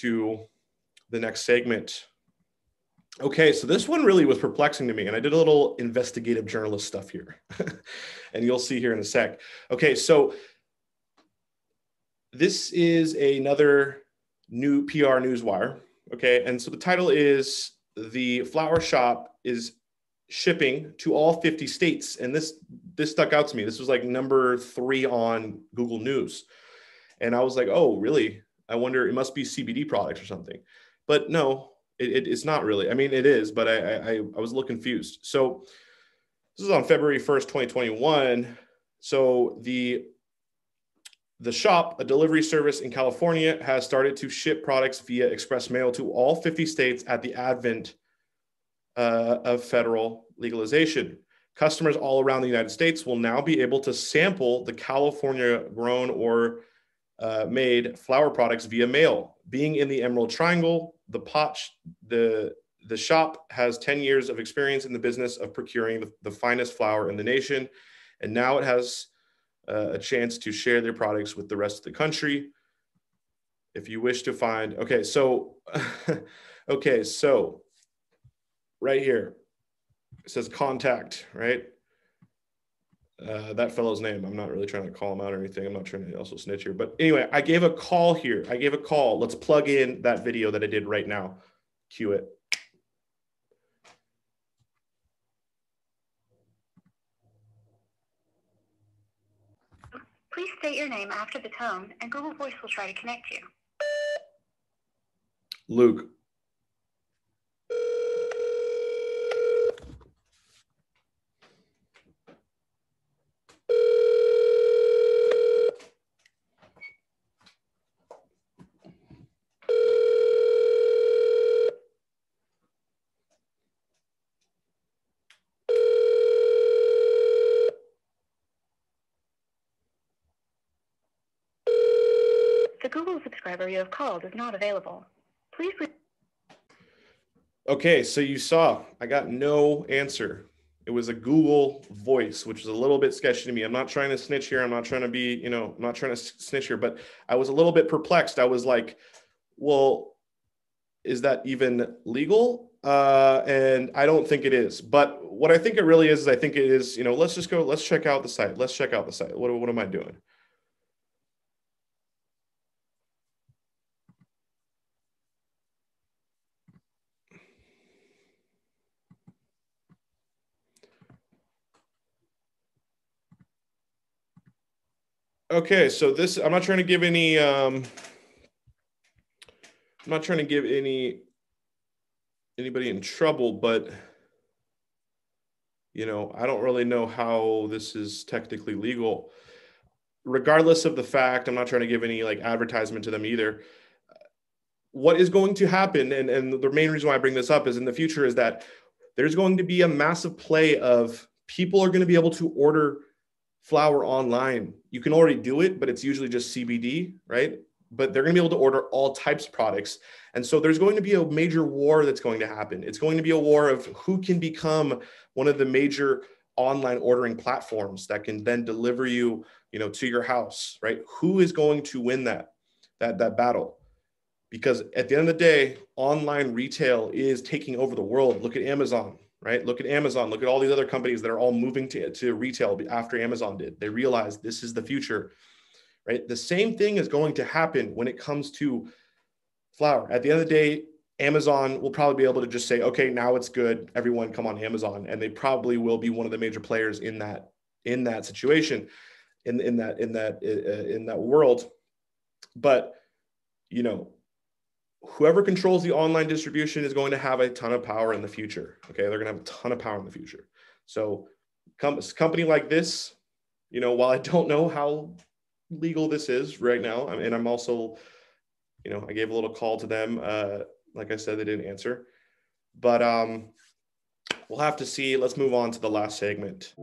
To the next segment. Okay, so this one really was perplexing to me, and I did a little investigative journalist stuff here, and you'll see here in a sec. Okay, so this is another new PR newswire. Okay, and so the title is The Flower Shop is shipping to all 50 states. And this this stuck out to me. This was like number three on Google News. And I was like, oh, really? I wonder, it must be CBD products or something. But no, it, it, it's not really. I mean, it is, but I, I, I was a little confused. So this is on February 1st, 2021. So the the shop, a delivery service in California, has started to ship products via express mail to all 50 states at the advent uh, of federal legalization. Customers all around the United States will now be able to sample the California grown or uh, made flower products via mail. Being in the Emerald Triangle, the pot, the the shop has 10 years of experience in the business of procuring the, the finest flower in the nation, and now it has uh, a chance to share their products with the rest of the country. If you wish to find, okay, so, okay, so right here, it says contact, right? Uh, that fellow's name. I'm not really trying to call him out or anything. I'm not trying to also snitch here. But anyway, I gave a call here. I gave a call. Let's plug in that video that I did right now. Cue it. Please state your name after the tone, and Google Voice will try to connect you. Luke. Subscriber you have called is not available. Please. Okay, so you saw I got no answer. It was a Google voice, which is a little bit sketchy to me. I'm not trying to snitch here. I'm not trying to be, you know, I'm not trying to snitch here, but I was a little bit perplexed. I was like, well, is that even legal? Uh, and I don't think it is. But what I think it really is, is I think it is, you know, let's just go, let's check out the site. Let's check out the site. What, what am I doing? Okay, so this I'm not trying to give any um I'm not trying to give any anybody in trouble, but you know, I don't really know how this is technically legal. Regardless of the fact, I'm not trying to give any like advertisement to them either. What is going to happen, and, and the main reason why I bring this up is in the future is that there's going to be a massive play of people are going to be able to order flower online. You can already do it, but it's usually just CBD, right? But they're going to be able to order all types of products. And so there's going to be a major war that's going to happen. It's going to be a war of who can become one of the major online ordering platforms that can then deliver you, you know, to your house, right? Who is going to win that that that battle? Because at the end of the day, online retail is taking over the world. Look at Amazon, right? Look at Amazon, look at all these other companies that are all moving to, to retail after Amazon did. They realized this is the future, right? The same thing is going to happen when it comes to flower. At the end of the day, Amazon will probably be able to just say, okay, now it's good. Everyone come on Amazon. And they probably will be one of the major players in that, in that situation, in, in that, in that, uh, in that world. But, you know, whoever controls the online distribution is going to have a ton of power in the future. Okay, they're going to have a ton of power in the future. So, com- company like this, you know, while I don't know how legal this is right now, and I'm also, you know, I gave a little call to them. Uh, like I said, they didn't answer, but um, we'll have to see. Let's move on to the last segment.